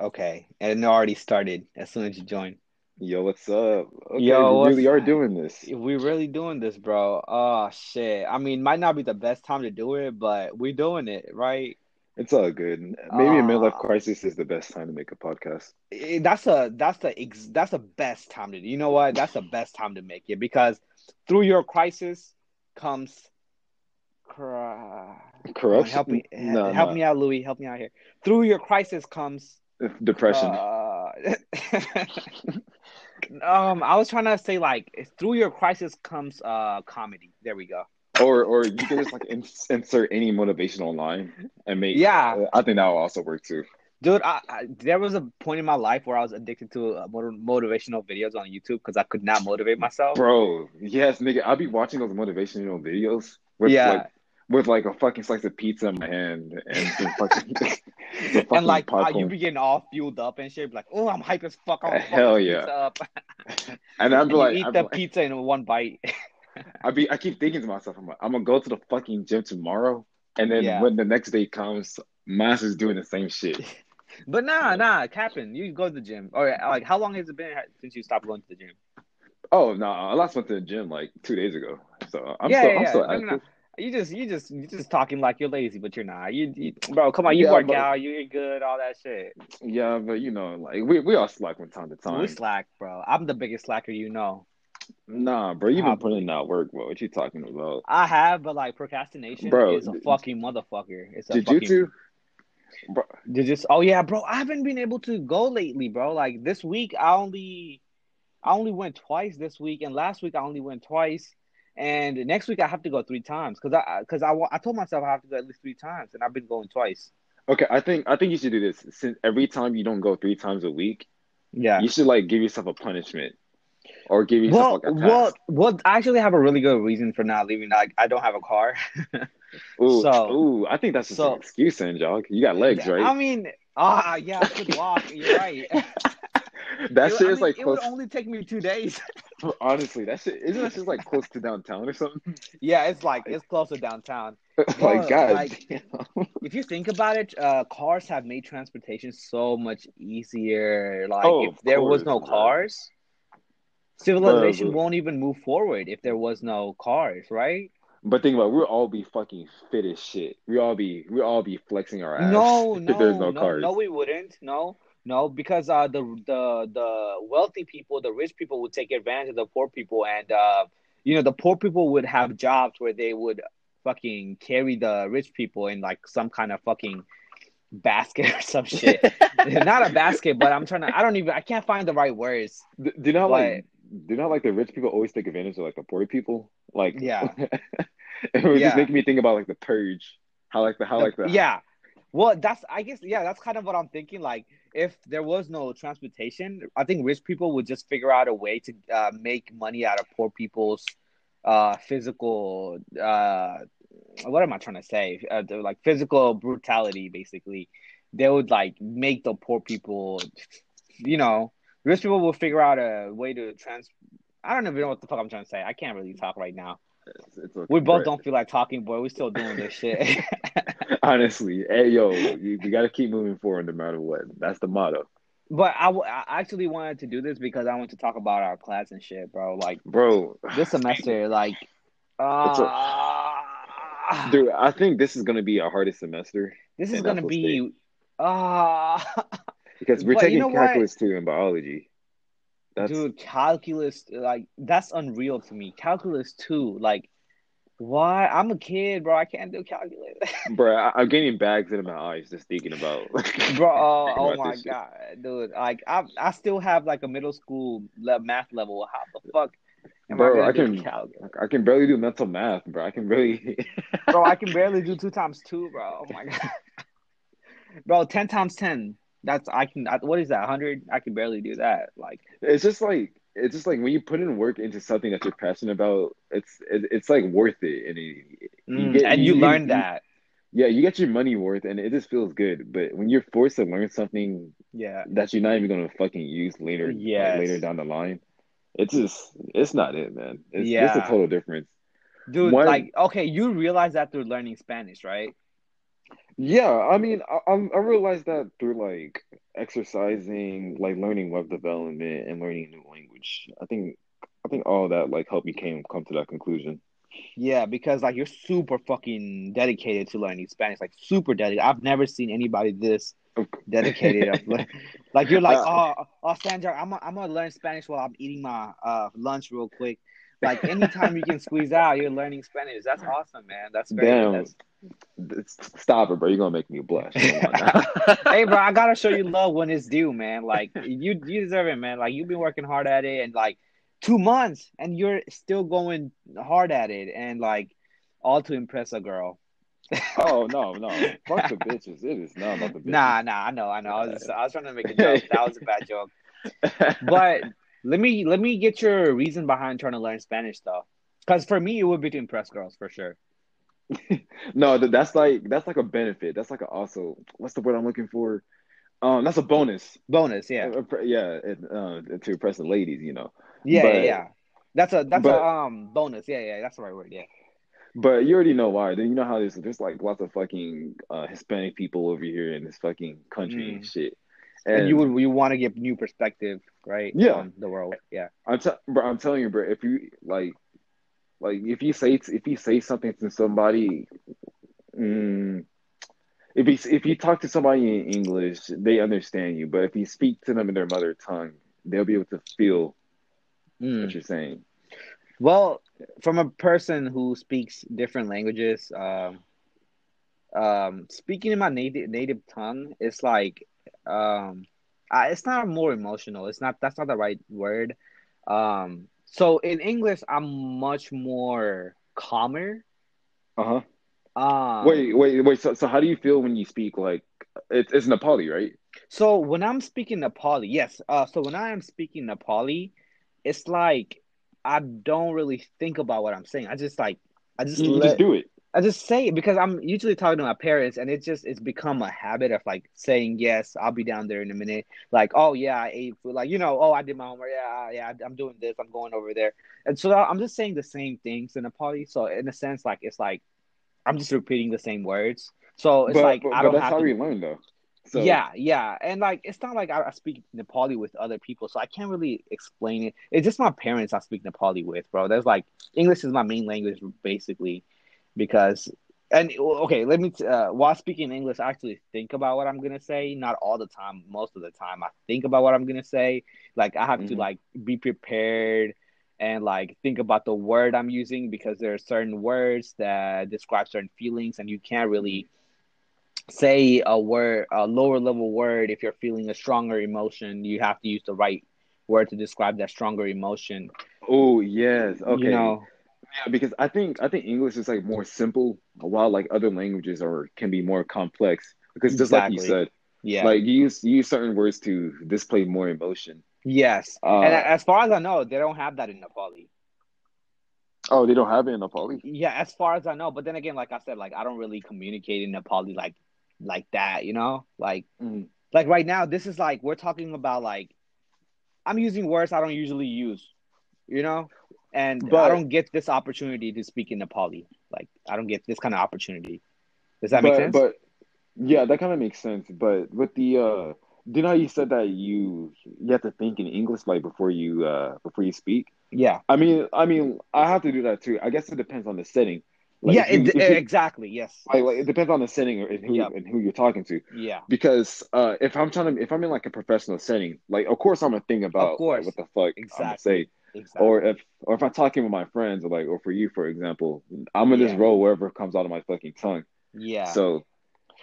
Okay, and it already started as soon as you join. Yo, what's up? Okay, Yo, we really are doing this. we really doing this, bro? Oh shit. I mean, might not be the best time to do it, but we doing it, right? It's all good. Maybe a midlife Uh crisis is the best time to make a podcast. eh, that's a that's the ex that's the best time to you know what? That's the best time to make it because through your crisis comes cry. Come on, help me No, help no. me out, Luwi. Help me out here. Through your crisis comes Depression. uh um I was trying to say like through your crisis comes uh comedy. There we go. Or or you can just like insert any motivational line and make. Yeah, I think that will also work too. dude. I, I there was a point in my life where I was addicted to uh, motiv- motivational videos on YouTube because I could not motivate myself. Bro, yes, nigga. I'll be watching those motivational videos with Yeah, like with like a fucking slice of pizza in my hand and some fucking some and like uh, you be getting all fueled up and shit. Like, oh, I'm hype as fuck. I'm Hell yeah. And I'd be and like, eat I'd the like, pizza in one bite. I be I keep thinking to myself, I'm like, I'm gonna go to the fucking gym tomorrow, and then Yeah, when the next day comes, Mass is doing the same shit. but nah, nah, Captain, you go to the gym. Or like, how long has it been since you stopped going to the gym? Oh no, I last went to the gym like two days ago, so I'm Yeah, still yeah, I'm still No, no, no. You just, you just, you just talking like you're lazy, but you're not. You, you bro, come on, you Yeah, work but out, you're good, all that shit. yeah, but you know, like we we all slack from time to time. We slack, bro. I'm the biggest slacker you know. Nah, bro, you've been putting in that work, bro. What you talking about, I have, but like procrastination bro? is a fucking motherfucker. It's a Jujutsu, fucking bro. you just oh yeah, bro. I haven't been able to go lately, bro. Like this week I only I only went twice this week and last week I only went twice. And next week I have to go three times because I because I, I told myself I have to go at least three times and I've been going twice. Okay, I think I think you should do this. Since every time you don't go three times a week, Yeah. you should like give yourself a punishment or give yourself Well, like a well, well. I actually have a really good reason for not leaving. Like I don't have a car, Ooh, so ooh, I think that's just an excuse, then. You got legs, right? I mean, ah, yeah, I could walk. You're right. That shit I is like it would close. only take me two days. Honestly, that shit isn't that just like close to downtown or something? Yeah, it's like it's close to downtown. like God like, if you think about it, uh, cars have made transportation so much easier. Like, Oh, if there was no cars, Bro, civilization won't even move forward if there was no cars, right? but think about it, we'll all be fucking fit as shit. We all be we all be flexing our ass No, if there's no, no no, no, we wouldn't. No, no, because uh, the the the wealthy people, the rich people, would take advantage of the poor people, and uh, you know, the poor people would have jobs where they would fucking carry the rich people in like some kind of fucking basket or some shit. Not a basket, but I'm trying to. I don't even. I can't find the right words. Do do you know how, But like do you know how, like the rich people always take advantage of like the poor people? Like yeah, it was just making me think about like the purge. How like the how The like the yeah. Well, that's I guess yeah, that's kind of what I'm thinking. Like, if there was no transportation, I think rich people would just figure out a way to uh, make money out of poor people's uh, physical. Uh, what am I trying to say? Uh, like physical brutality, basically. They would like make the poor people, you know, rich people will figure out a way to trans. I don't even know what the fuck I'm trying to say. I can't really talk right now. it's, it's okay, We both don't feel like talking, boy. We're still doing this shit. Honestly, hey yo, we, we got to keep moving forward no matter what. That's the motto, But I, w- I actually wanted to do this because I want to talk about our class and shit, bro. Like bro. this semester, like, It's a uh, dude. I think this is gonna be our hardest semester this is gonna be, uh, because we're but you taking know what, calculus two in biology. That's dude? Calculus, like, that's unreal to me. Calculus two, like, why? I'm a kid, bro. I can't do calculus, bro. I, I'm getting bags in my eyes just thinking about bro. Oh, oh about my this shit. god, dude. Like, I, I still have like a middle school math level. How the fuck am Bro, gonna I can calculus? I can barely do mental math, bro. I can barely. Bro, I can barely do two times two, bro. Oh my god, bro, ten times ten. That's I can. I, what is that? Hundred? I can barely do that. Like, It's just like it's just like when you put in work into something that you're passionate about, it's it, it's like worth it, and it, you mm, get and you, you you learn you that. yeah you get your money worth, and it just feels good. But when you're forced to learn something Yeah. that you're not even gonna fucking use later, like later down the line, it's just it's not it, man. It's it's a total difference. Dude, One, like, okay, you realize that through learning Spanish, right? Yeah, I mean, I, I'm- realized that through like exercising, like learning web development and learning a new language. I think I think all that like helped me came come to that conclusion. Yeah, because like you're super fucking dedicated to learning Spanish, like super dedicated. I've never seen anybody this dedicated. Like, like you're like, Uh, oh, oh, Sandra, I'm gonna, I'm gonna learn Spanish while I'm eating my uh lunch real quick. Like anytime you can squeeze out, you're learning Spanish. That's awesome, man. That's very Damn. it's- stop it, bro. You're gonna make me blush. Come on That's... now. hey, bro, I gotta show you love when it's due, man. Like you, you deserve it, man. Like you've been working hard at it, and like two months, and you're still going hard at it, and like all to impress a girl. Oh no, no. Fuck the bitches. It is not about the bitches. Nah, nah, I know, I know. I was, just, I was trying to make a joke. That was a bad joke. But let me let me get your reason behind trying to learn Spanish though. Because for me, it would be to impress girls for sure. no, that's like that's like a benefit. That's like a also what's the word I'm looking for? Um, that's a bonus. Bonus, yeah, Uh, yeah, it, uh, to impress the ladies, you know. yeah, But- yeah, yeah. That's a that's but- a um bonus. Yeah, yeah, that's the right word. Yeah, But you already know why. Then you know how there's there's like lots of fucking uh, Hispanic people over here in this fucking country and Mm. shit. And, you would you want to get new perspective, right? Yeah. on the world. Yeah, I'm t- bro, I'm telling you, bro. If you like, like if you say if you say something to somebody, mm, if you if you talk to somebody in English, they understand you. But if you speak to them in their mother tongue, they'll be able to feel Mm. what you're saying. Well, from a person who speaks different languages, um, um, speaking in my native native tongue, it's like, um, I, it's not more emotional. It's not. That's not the right word. Um, so in English, I'm much more calmer. Uh huh. Um, wait, wait, wait. So, so how do you feel when you speak like it's it's Nepali, right? So when I'm speaking Nepali, yes. Uh, so when I am speaking Nepali, it's like I don't really think about what I'm saying. I just like I just let just do it. I just say it because I'm usually talking to my parents, and it just it's become a habit of like saying yes, I'll be down there in a minute. Like, oh yeah, I ate food. Like, you know, oh I did my homework. Yeah, yeah, I'm doing this. I'm going over there, and so I'm just saying the same things in Nepali. So in a sense, like it's like I'm just repeating the same words. So it's but, like but, I don't that's have how to. we learn, though. So Yeah, yeah, and like it's not like I, I speak Nepali with other people, so I can't really explain it. It's just my parents I speak Nepali with, bro. There's like English is my main language basically, because and okay, let me uh, while speaking English, I actually think about what I'm gonna say. Not all the time, most of the time, I think about what I'm gonna say. Like I have to Mhm. like be prepared and like think about the word I'm using because there are certain words that describe certain feelings, and you can't really say a word, a lower level word, if you're feeling a stronger emotion, you have to use the right word to describe that stronger emotion. Oh yes, okay. You know, Yeah, because I think I think English is like more simple, while like other languages are can be more complex. Because just like you said, yeah, like you use you use certain words to display more emotion. yes. Uh, and as far as I know, they don't have that in Nepali. oh, they don't have it in Nepali. Yeah, as far as I know. But then again, like I said, like I don't really communicate in Nepali like like that. You know, like Mhm. like right now, this is like we're talking about like I'm using words I don't usually use. You know. And but, I don't get this opportunity to speak in Nepali. Like I don't get this kind of opportunity. Does that make sense? but yeah, that kind of makes sense. But with the uh, do you know how you said that you you have to think in English like before you uh before you speak? yeah. I mean, I mean, I have to do that too. I guess it depends on the setting. Like, yeah, you- it, you- exactly. Yes. like, like it depends on the setting and who Yep. and who you're talking to. yeah. Because uh, if I'm trying to, if I'm in like a professional setting, like of course I'm gonna think about like, course. what the fuck I'm gonna Exactly. say, Exactly. or if or if I'm talking with my friends, or like, or for you, for example, I'm gonna just roll wherever comes out of my fucking tongue. yeah. So,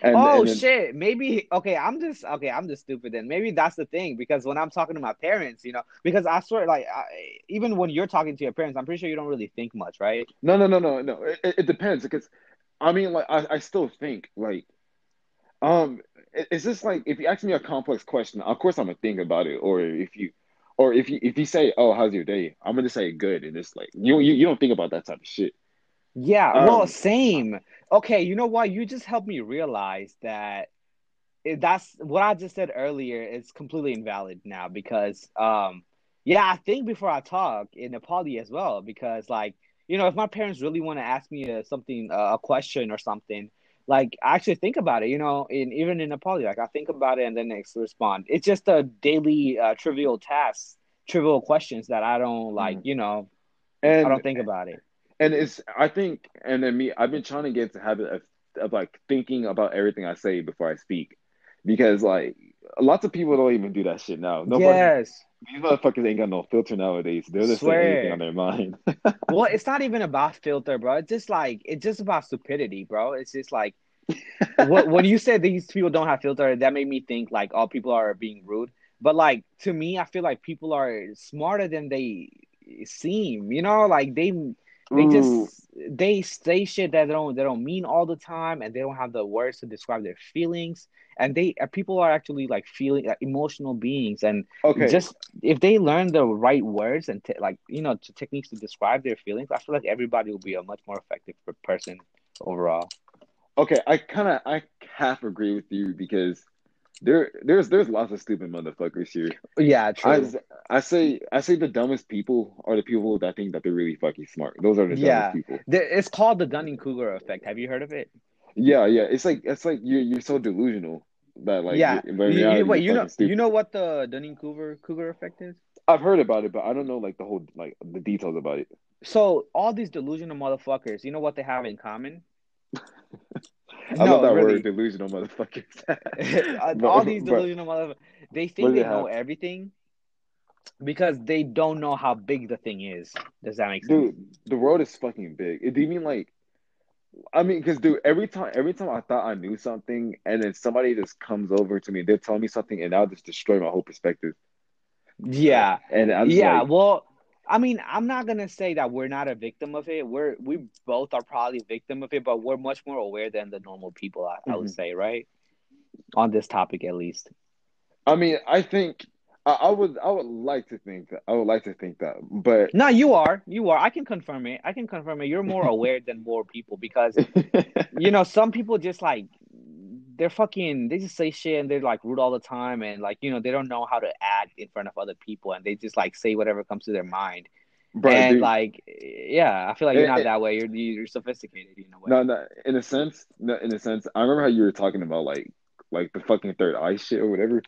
and, oh and then- shit. Maybe okay. I'm just okay. I'm just stupid then. Maybe that's the thing because when I'm talking to my parents, you know, because I swear, like, I, even when you're talking to your parents, I'm pretty sure you don't really think much, right? no, no, no, no, no. It, it depends because, I mean, like I, I still think like, um, it- it's just like if you ask me a complex question, of course I'm gonna think about it, or if you. Or if you if you say, "Oh, how's your day?" I'm gonna say good, and it's like you you, you don't think about that type of shit. Yeah. well, Um, same. Okay. You know what? You just helped me realize that it, that's what I just said earlier is completely invalid now because um yeah I think before I talk in Nepali as well because like you know if my parents really want to ask me uh, something uh, a question or something like I actually think about it, you know, in even in Nepali, like I think about it and then I respond. It's just a daily uh, trivial tasks, trivial questions that I don't like, you know, and I don't think about it. and it's I think and then me I've been trying to get to habit of, of like thinking about everything I say before I speak because like lots of people don't even do that shit now. Nobody, yes. These motherfuckers ain't got no filter nowadays. They're just saying Swear. anything on their mind. Well, it's not even about filter, bro. It's just like it's just about stupidity, bro. It's just like what, when you said these people don't have filter, that made me think like all people are being rude. But like to me, I feel like people are smarter than they seem. You know, like they they Ooh. just they say shit that they don't they don't mean all the time, and they don't have the words to describe their feelings. And they uh, people are actually like feeling like, emotional beings, and okay. just if they learn the right words and t- like you know t- techniques to describe their feelings, I feel like everybody will be a much more effective person overall. okay, I kind of I half agree with you because there there's there's lots of stupid motherfuckers here. Yeah, I, true. I say I say the dumbest people are the people that think that they're really fucking smart. Those are the Yeah. dumbest people. It's called the Dunning Kruger effect. Have you heard of it? Yeah, yeah. It's like it's like you're you're so delusional that like yeah. You- you- wait, you know stupid. you know what the Dunning Kruger Kruger effect is? I've heard about it, but I don't know like the whole like the details about it. So all these delusional motherfuckers, you know what they have in common? I love that really. word, delusional motherfuckers. all But- these but- delusional motherfuckers, they think they they know have? everything because they don't know how big the thing is. Does that make sense? dude, the world is fucking big. Do you mean like? I mean, because dude, every time, every time I thought I knew something, and then somebody just comes over to me, they're telling me something, and I'll just destroy my whole perspective. Yeah. And I'm Yeah, like, well, I mean, I'm not gonna say that we're not a victim of it. We're we both are probably a victim of it, but we're much more aware than the normal people. I, I would Mhm. say, right? On this topic, at least. I mean, I think I, I would, I would like to think that, I would like to think that, but No, you are. You are. I can confirm it. I can confirm it. You're more aware than more people because you know some people just like they're fucking. They just say shit and they're like rude all the time and like you know they don't know how to act in front of other people and they just like say whatever comes to their mind. bro, and dude, like, yeah, I feel like you're It- not it- that way. You're you're sophisticated in a way. no, no, in a sense, no, in a sense, I remember how you were talking about like, like the fucking third eye shit or whatever.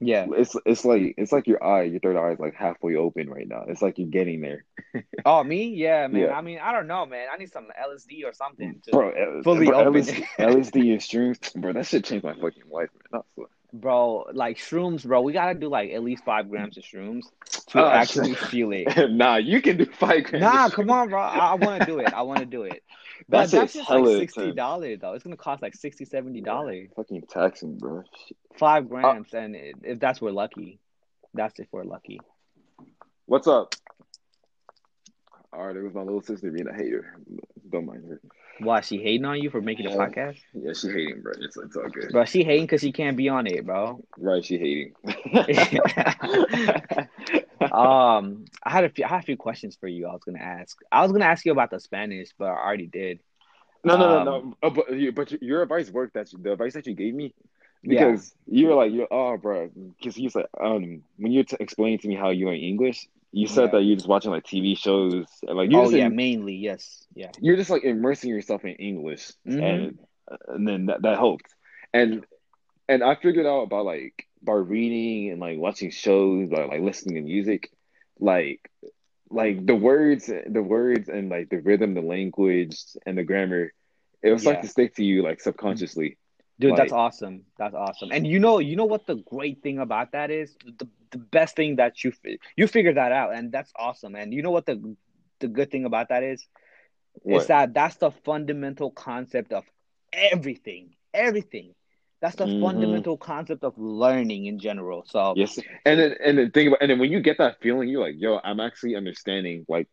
Yeah. It's, it's like, it's like your eye, your third eye is like halfway open right now. It's like you're getting there. Oh, me? Yeah, man. Yeah. I mean, I don't know, man. I need some LSD or something. To, Bro, uh, fully bro, open. LSD, LSD and shrooms, bro, that shit changed my fucking life, man. What- bro, like shrooms, bro. We gotta do like at least five grams of shrooms to Oh, actually feel it. nah, you can do five grams. Nah, come on, bro. I, I want to do it. I want to do it. That But that's just like sixty dollars though. It's gonna cost like 60 70 dollars. Fucking taxing, bro. Shit. Five Uh, grams, and if that's we're lucky, that's if we're lucky. What's up? All right, it was my little sister being a hater. Don't mind her. Why she hating on you for making a Yeah. podcast, Yeah, she hating, bro. It's, it's all good. bro? She hating because she can't be on it, bro. Right, she hating. Um, I had a few. I had a few questions for you. I was gonna ask. I was gonna ask you about the Spanish, but I already did. no, no, no, no. um, Oh, but you, but your advice worked. That you, the advice that you gave me, Yeah. because you were like, you're, oh, bro, because you said, um, when you t- explaining to me how you in English, you said Yeah. that you're just watching like TV shows, and like you're Oh yeah, in- mainly yes, yeah. you're just like immersing yourself in English, Mhm. and and then that, that helped. And and I figured out about like by reading and like watching shows, by like listening to music, like like the words, the words and like the rhythm, the language, and the grammar, it was Yeah. to stick to you like subconsciously. Dude, that's awesome. That's awesome. And you know, you know what the great thing about that is? The, the best thing that you you figured that out, and that's awesome. And you know what the the good thing about that is? What? It's that that's the fundamental concept of everything. Everything. That's the Mhm. fundamental concept of learning in general. So Yes, and then and then think about and then when you get that feeling, you're like, yo, I'm actually understanding. Like,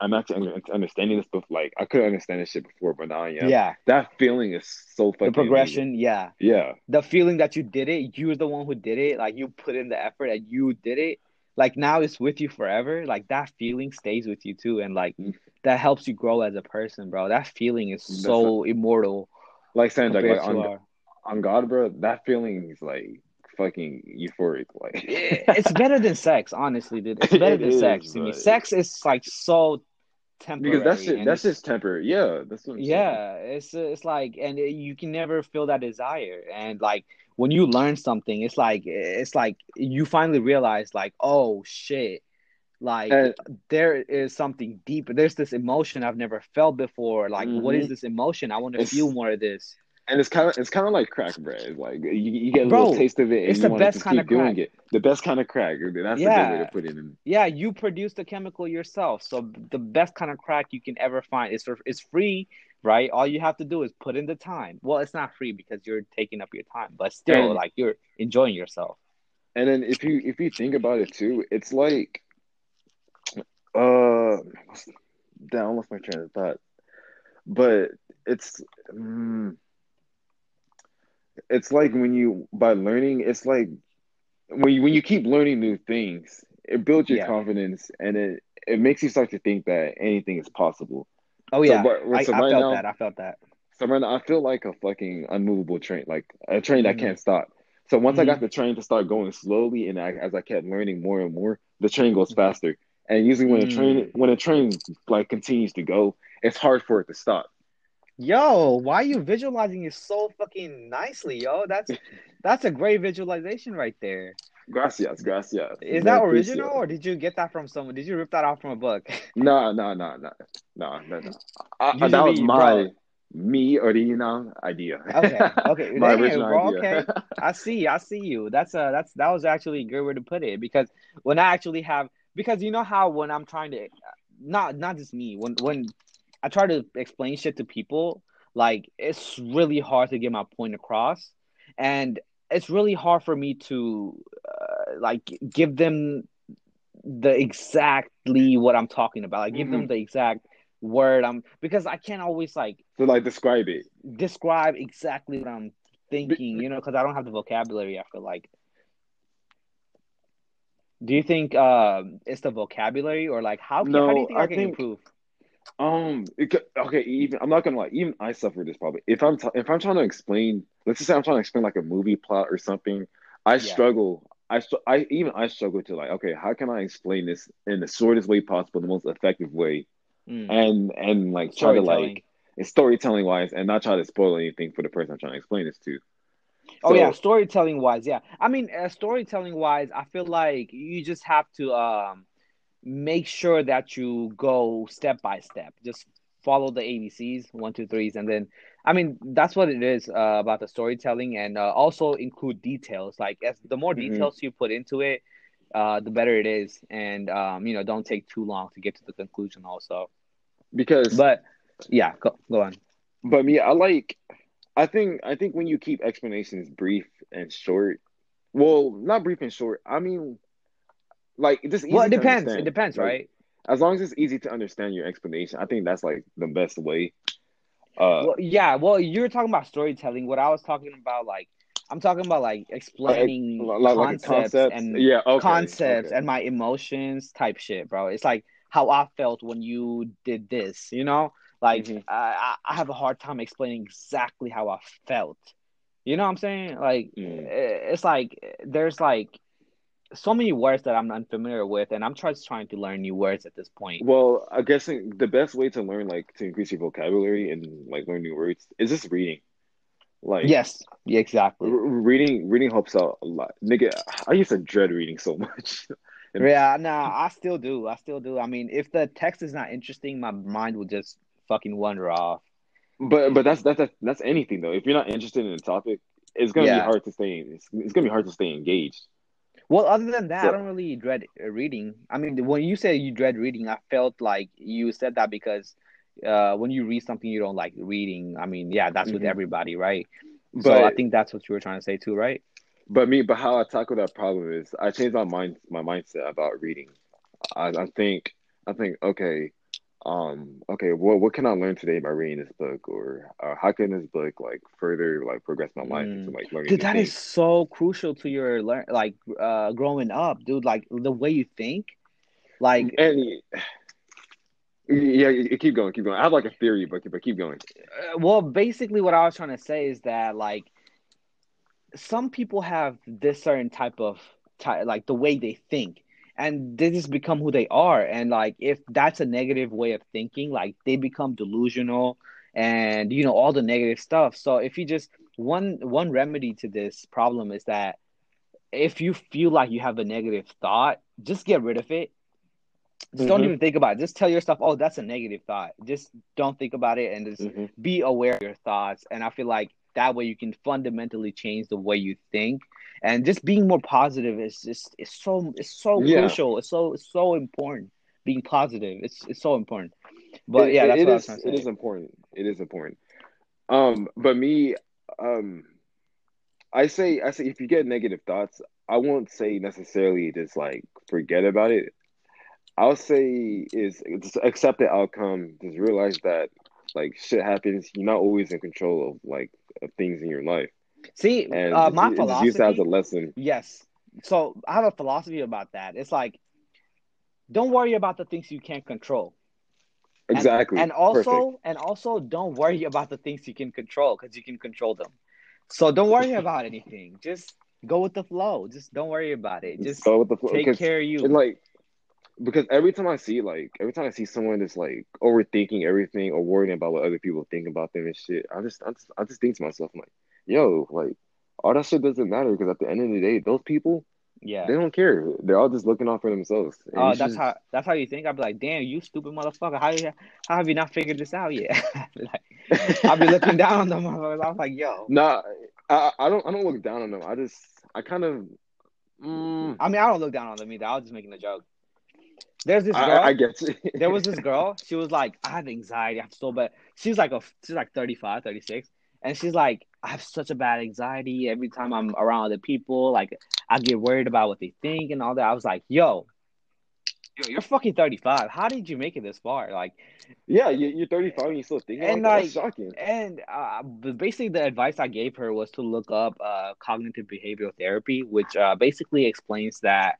I'm actually understanding this, but like I couldn't understand this shit before, but now I am. yeah, That feeling is so fucking the progression. Yeah, amazing. Yeah. the feeling that you did it, you're the one who did it. Like you put in the effort and you did it. Like now it's with you forever. Like that feeling stays with you too, and like Mm. that helps you grow as a person, bro. That feeling is That's so immortal Like saying like, on. On God, bro, that feeling is like fucking euphoric. Like it's better than sex, honestly, dude. It's better It than is, sex to me. Sex is like so temporary. because that's just, and that's just temporary. Yeah, that's what I'm saying. yeah, it's it's like, and it, you can never feel that desire. And like when you learn something, it's like it's like you finally realize, like, oh shit, like And there is something deeper. There's this emotion I've never felt before. Like, what is Mhm. this emotion? I want to feel more of this. And it's kind of it's kind of like crack bread. Like you, you get a Bro, little taste of it, and it's you the want to best just kind keep of doing crack. it. The best kind of crack. That's a good way Yeah. to put it. In. Yeah, you produce the chemical yourself. So the best kind of crack you can ever find is for it's free, right? All you have to do is put in the time. Well, it's not free because you're taking up your time, but still, And- like you're enjoying yourself. And then if you if you think about it too, it's like, uh, damn, I lost my train of thought. But it's, mm, it's like when you by learning, it's like when you when you keep learning new things, it builds your Yeah. confidence and it it makes you start to think that anything is possible. Oh So, yeah, but- I, so I right felt now- that. I felt that. So right now, I feel like a fucking unmovable train, like a train that Mhm. can't stop. So once I Mhm. got the train to start going slowly, and I, as I kept learning more and more, the train goes faster. And usually when a train Mm. when a train like continues to go, it's hard for it to stop. Yo, why are you visualizing it so fucking nicely, yo? That's that's a great visualization right there. Gracias, gracias. Is that original or did you get that from someone? Did you rip that off from a book? No, no, no, no, no, no, no. I, Usually, that was my bro. me original idea. Okay, okay, my damn, original bro, idea. okay. I see, I see you. That's a that's that was actually a good way to put it because when I actually have because you know how when I'm trying to not not just me when when I try to explain shit to people like it's really hard to get my point across and it's really hard for me to uh, like give them the exactly what I'm talking about like give them the exact word I'm because I can't always like to like describe it. describe exactly what I'm thinking, you know, because I don't have the vocabulary. I feel like. Do you think uh, it's the vocabulary, or like how can, how do you No, think I, I can think- improve? Um. it okay. Even I'm not gonna lie. Even I suffer this problem. If I'm t- if I'm trying to explain, let's just say I'm trying to explain like a movie plot or something, I Yeah. struggle. I I even I struggle to like, okay, how can I explain this in the shortest way possible, the most effective way, Mm. and and like try to like it's storytelling wise, and not try to spoil anything for the person I'm trying to explain this to. Oh yeah, storytelling wise, yeah. I mean, uh, storytelling wise, I feel like you just have to um make sure that you go step by step. Just follow the ABCs, one, two, threes, and then I mean that's what it is uh, about the storytelling, and uh, also include details. Like as the more Mhm. details you put into it, uh, the better it is, and um, you know, don't take too long to get to the conclusion. Also, Because but yeah, go go on. But me, I like. I think I think when you keep explanations brief and short, well, not brief and short. I mean, like just easy Well, it depends. It depends, Like, right? As long as it's easy to understand your explanation, I think that's like the best way. Uh, well, yeah. Well, you're talking about storytelling. What I was talking about, like, I'm talking about like explaining like, like a concepts concept. and yeah, okay, concepts okay. and my emotions type shit, bro. It's like how I felt when you did this. You know, like Mhm. I, I have a hard time explaining exactly how I felt. You know what I'm saying? Like Mm. it's like there's like so many words that I'm unfamiliar with, and I'm just trying to learn new words at this point. Well, I guess the best way to learn, like, to increase your vocabulary and like learn new words, is just reading. Like, Yes, yeah, exactly. r- reading reading helps out a lot. Nigga, I used to dread reading so much. Yeah, no, I still do. I still do. I mean, if the text is not interesting, my mind will just fucking wander off. But but that's that's that's anything though. If you're not interested in the topic, it's gonna Yeah. be hard to stay. It's, it's gonna be hard to stay engaged. Well, other than that, So- I don't really dread uh, reading. I mean, when you say you dread reading, I felt like you said that because uh, when you read something you don't like reading, I mean, yeah, that's with Mhm. everybody, right? But so I think that's what you were trying to say too, right? but me, but how I tackle that problem is I changed my mind my mindset about reading. I, I think I think okay, um, okay, what what can I learn today by reading this book, or uh, how can this book like further like progress my life into like learning Dude, that things? is so crucial to your learn, like uh, growing up, dude. Like the way you think, like and yeah, keep going, keep going. I have like a theory, but but keep going. Uh, well, basically, what I was trying to say is that like some people have this certain type of ty like the way they think, and they just become who they are. And like if that's a negative way of thinking, like they become delusional and you know all the negative stuff. So if you just one one remedy to this problem is that if you feel like you have a negative thought, just get rid of it. Just mm-hmm. don't even think about it. Just tell yourself, "Oh, that's a negative thought." Just don't think about it and just mm-hmm. be aware of your thoughts. And I feel like that way you can fundamentally change the way you think. And just being more positive is just it's so it's so yeah. crucial. It's so it's so important. Being positive, it's it's so important. But it, yeah, that's it what is, I was It is important. It is important. Um, but me, um, I say I say if you get negative thoughts, I won't say necessarily just like forget about it. I'll say is just accept the outcome. Just realize that like shit happens. You're not always in control of like of things in your life. See, and uh, my philosophy. Use as a lesson. Yes. So I have a philosophy about that. It's like, don't worry about the things you can't control. Exactly. And, and also, Perfect. and also, don't worry about the things you can control because you can control them. So don't worry about anything. Just go with the flow. Just don't worry about it. Just go with the flow. Take care of you. And like, because every time I see like every time I see someone that's like overthinking everything or worrying about what other people think about them and shit, I just I just I just think to myself, I'm like, yo, like all that shit doesn't matter because at the end of the day, those people yeah. They don't care. They're all just looking out for themselves. Oh, uh, that's should... how that's how you think. I'd be like, damn, you stupid motherfucker. How you how have you not figured this out yet? like, I'll be looking down on them. I'm like, yo. Nah, I, I don't I don't look down on them. I just I kind of mm... I mean I don't look down on them either. I was just making a joke. There's this girl. I, I get there was this girl. She was like, I have anxiety. I'm so bad. She's like a she's like 35, 36. And she's like, I have such a bad anxiety every time I'm around other people. Like, I get worried about what they think and all that. I was like, yo, yo, you're fucking 35. How did you make it this far? Like, yeah, you're 35 and you still thinking and like, like shocking. And uh, basically, the advice I gave her was to look up uh, cognitive behavioral therapy, which uh, basically explains that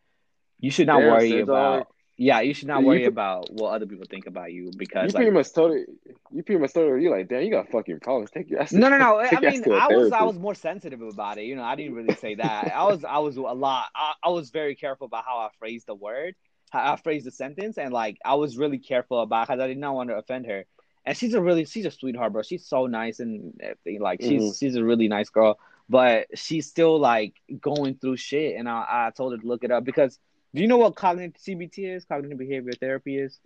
you should not worry about yeah, you should not worry you, about what other people think about you because you pretty much told it. You pretty much told her you like, damn, you got fucking problems. Take your ass. No, no, no. I mean, I was I was more sensitive about it. You know, I didn't really say that. I was I was a lot. I, I was very careful about how I phrased the word, how I phrased the sentence, and like I was really careful about because I did not want to offend her. And she's a really she's a sweetheart, bro. She's so nice and everything. Like she's mm-hmm. she's a really nice girl, but she's still like going through shit. And I I told her to look it up because do you know what cognitive CBT is? Cognitive behavior therapy is?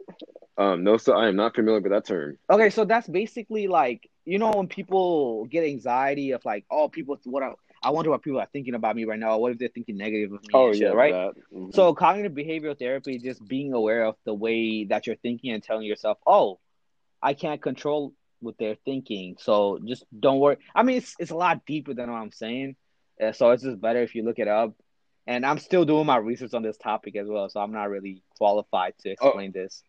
Um, no, so I am not familiar with that term. Okay, so that's basically like you know when people get anxiety of like, oh, people, what I, I wonder what people are thinking about me right now. What if they're thinking negative of me? Oh yeah, right. Mm-hmm. So cognitive behavioral therapy is just being aware of the way that you're thinking and telling yourself, oh, I can't control what they're thinking, so just don't worry. I mean, it's it's a lot deeper than what I'm saying. Uh, so it's just better if you look it up and I'm still doing my research on this topic as well, so I'm not really qualified to oh. explain oh, this.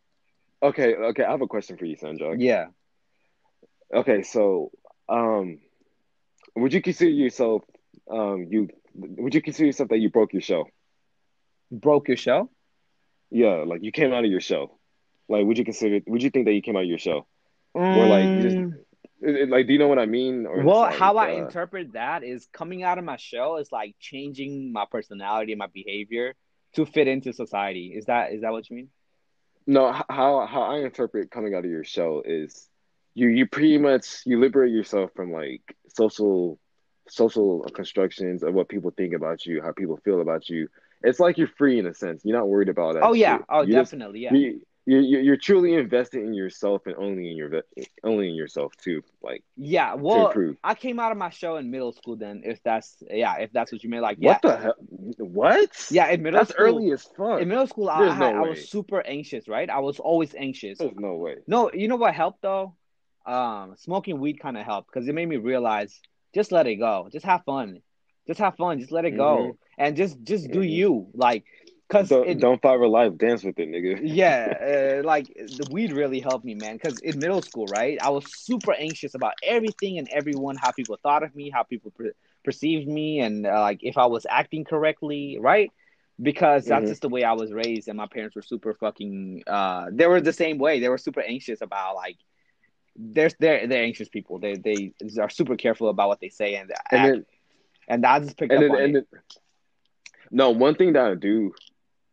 Okay, okay, I have a question for you, Sanjog. Yeah. Okay, so um, would you consider yourself um you would you consider yourself that you broke your show? Broke your show? Yeah, like you came out of your show. Like, would you consider? Would you think that you came out of your show, mm. or like you just mm like do you know what i mean? Well like, how uh... i interpret that is coming out of my shell is like changing my personality my behavior to fit into society. Is that is that what you mean? No how how i interpret coming out of your shell is you you pretty much you liberate yourself from like social social constructions of what people think about you how people feel about you. It's like you're free in a sense. You're not worried about it oh yeah. shit. oh you definitely just, yeah you're, you're truly invested in yourself and only in your only in yourself too like yeah well i came out of my show in middle school then if that's yeah if that's what you mean like yeah. what the hell? What? Yeah in middle that's school, early as fuck. In middle school I, no I, was super anxious right? I was always anxious. There's no way. No you know what helped though? Um smoking weed kind of helped because it made me realize just let it go. Just have fun. Just have fun. Just let it go. Mm-hmm. and just just mm-hmm. do you. Like Cause don't, it, don't fight for life, dance with it, nigga. yeah, uh, like the weed really helped me, man. Cause in middle school, right, I was super anxious about everything and everyone, how people thought of me, how people per- perceived me, and uh, like if I was acting correctly, right? Because that's mm-hmm. just the way I was raised, and my parents were super fucking. Uh, they were the same way. They were super anxious about like. They're they're they're anxious people. They they are super careful about what they say and and, then, and I just picked up then, on it. Then, no, one thing that I do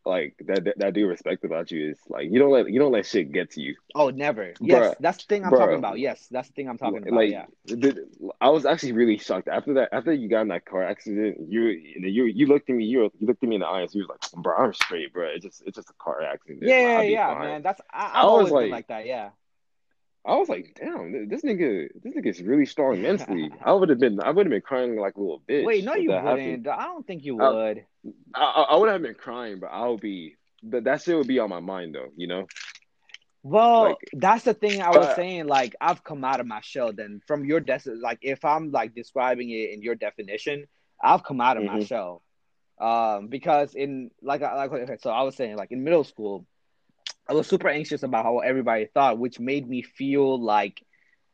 like that, that that I do respect about you is like you don't let you don't let shit get to you. Oh, never. Yes, Bruh, that's the thing I'm bruh. talking about. Yes, that's the thing I'm talking about. yeah. the, I was actually really shocked after that. After you got in that car accident, you you you looked at me. You, you looked at me in the eyes. You was like, "Bro, I'm straight, bro. It's just it's just a car accident. Yeah, yeah, yeah, fine." man. That's I, I've I was always been like- like that. Yeah. I was like, "Damn, this nigga, this nigga is really strong mentally." I would have been, I would have been crying like a little bitch. Wait, no, you wouldn't. I don't think you Uh, would. I, I, I would have been crying, but I'll be that that shit would be on my mind though, you know. Well, like- that's the thing I was But- saying. Like, I've come out of my shell. Then, from your des- like, if I'm like describing it in your definition, I've come out of my Mhm. shell. Um, because in like, I- like, okay, so I was saying, like in middle school, I was super anxious about how everybody thought, which made me feel like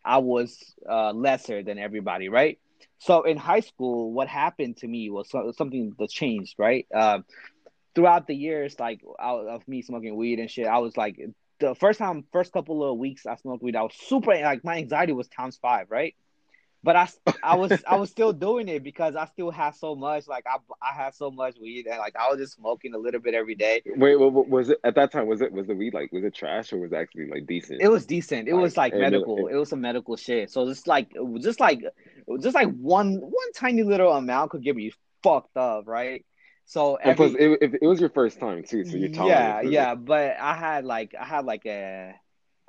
I was uh, lesser than everybody, right? So in high school, what happened to me was something that changed, right? Um, throughout the years, like out of me smoking weed and shit, I was like, the first time, first couple of weeks I smoked weed, I was super like my anxiety was times five, right? But I, I was I was still doing it because I still had so much like I I had so much weed and like I was just smoking a little bit every day. Wait, wa- wa- was it at that time? Was it was the weed like was it trash or was it actually like decent? It was decent. It was like Like, and it- medical. It was some medical shit. So just like just like just like one one tiny little amount could get me fucked up, right? So and every, plus, it, it, it was your first time too, so you're yeah, it. yeah. But I had like I had like a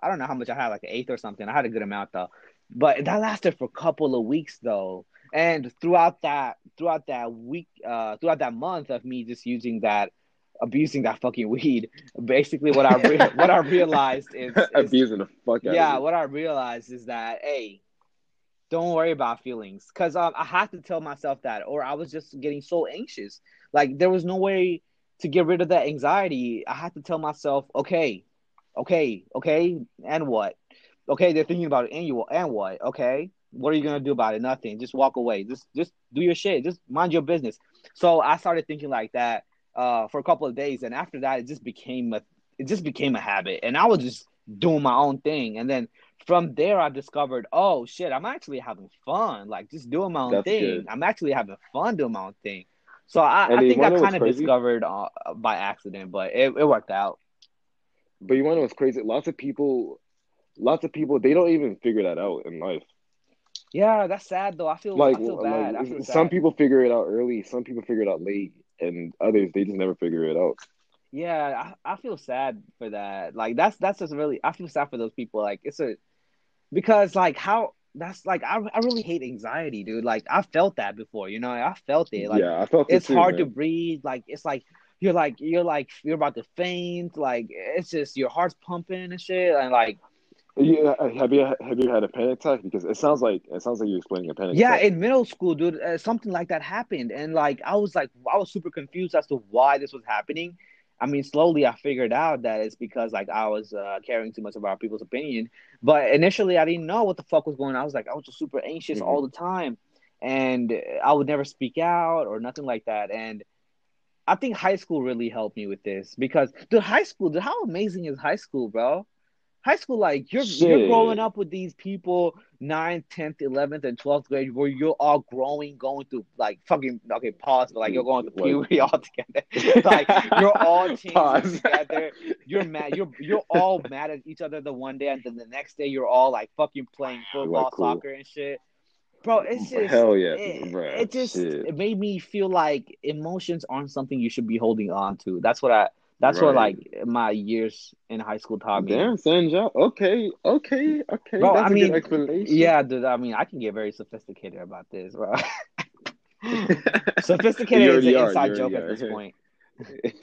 I don't know how much I had, like an eighth or something. I had a good amount though. But that lasted for a couple of weeks though. And throughout that throughout that week, uh throughout that month of me just using that abusing that fucking weed, basically what I re- what I realized is, is abusing the fuck out yeah, what I realized is that hey, don't worry about feelings, because um, I had to tell myself that, or I was just getting so anxious. Like there was no way to get rid of that anxiety. I had to tell myself, okay, okay, okay, and what? Okay, they're thinking about it, and you and what? Okay, what are you gonna do about it? Nothing. Just walk away. Just just do your shit. Just mind your business. So I started thinking like that uh, for a couple of days, and after that, it just became a it just became a habit, and I was just doing my own thing, and then from there, I discovered, oh shit, I'm actually having fun, like just doing my own That's thing. good. I'm actually having fun doing my own thing. So I, I think I kind of crazy? discovered uh, by accident, but it, it worked out. But you want to know what's crazy? Lots of people, lots of people, they don't even figure that out in life. Yeah, that's sad though. I feel Like, I feel bad. I feel like some people figure it out early, some people figure it out late, and others they just never figure it out. Yeah, I, I feel sad for that. Like that's that's just really I feel sad for those people. Like it's a because like how that's like I I really hate anxiety, dude. Like I felt that before, you know. I felt it. Like yeah, I felt it it's too, hard to breathe. Like it's like you're like you're like you're about to faint. Like it's just your heart's pumping and shit. And like Yeah, have you have you had a panic attack? Because it sounds like it sounds like you're explaining a panic attack. yeah, attack. in middle school, dude, uh, something like that happened, and like I was like I was super confused as to why this was happening. I mean, slowly I figured out that it's because like I was uh, caring too much about people's opinion. But initially, I didn't know what the fuck was going on. I was like, I was just super anxious Mhm. all the time, and I would never speak out or nothing like that. And I think high school really helped me with this because, dude, high school, dude, how amazing is high school, bro? High school, like you're you're growing up with these people, 9th, 10th, 11th, and 12th grade, where you're all growing, going through like fucking okay, pause, but like you're going through Like- puberty all together. like you're all changing Pause. together. You're mad. You're you're all mad at each other the one day, and then the next day you're all like fucking playing football, cool. soccer, and shit. Bro, it's just Hell yeah, it, bruh, it just shit. it made me feel like emotions aren't something you should be holding on to. That's what I. That's what like my years in high school taught me. Damn, Sanja. Okay, okay, okay. Bro, That's I mean, explanation. Yeah, dude. I mean, I can get very sophisticated about this, bro. sophisticated is an are, inside joke at this point.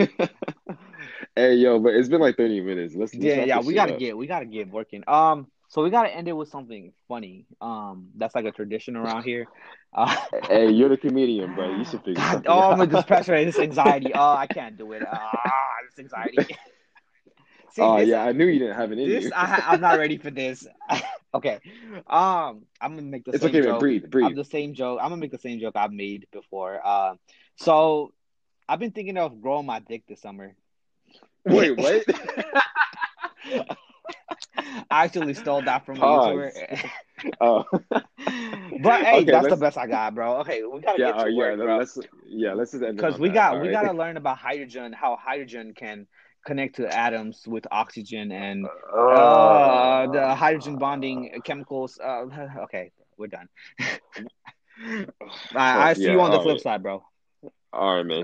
hey, yo, but it's been like 30 minutes. Let's, let's Yeah, yeah. We gotta up. get, we gotta get working. Um, so we gotta end it with something funny. Um, that's like a tradition around here. Uh, Hey, you're the comedian, bro. You should figure God, oh, out. This pressure, this anxiety. Oh, I can't do it. Ah, anxiety. See, Oh, this, yeah, I knew you didn't have it in this you. I I'm not ready for this. okay, um, I'm gonna make the It's same okay, man. joke. Breathe, I'm breathe. the same joke. I'm gonna make the same joke I've made before. Uh, so I've been thinking of growing my dick this summer. Wait, what? I actually stole that from a YouTuber. oh, But hey, Okay, that's the best I got, bro. Okay, we gotta Yeah, get to uh, yeah, bro. let's yeah, let's just end Because we that. got All we right. gotta learn about hydrogen, how hydrogen can connect to atoms with oxygen and uh, the hydrogen bonding chemicals. Uh, okay, we're done. I, I see Yeah, you on the flip right. side, bro. All right, man.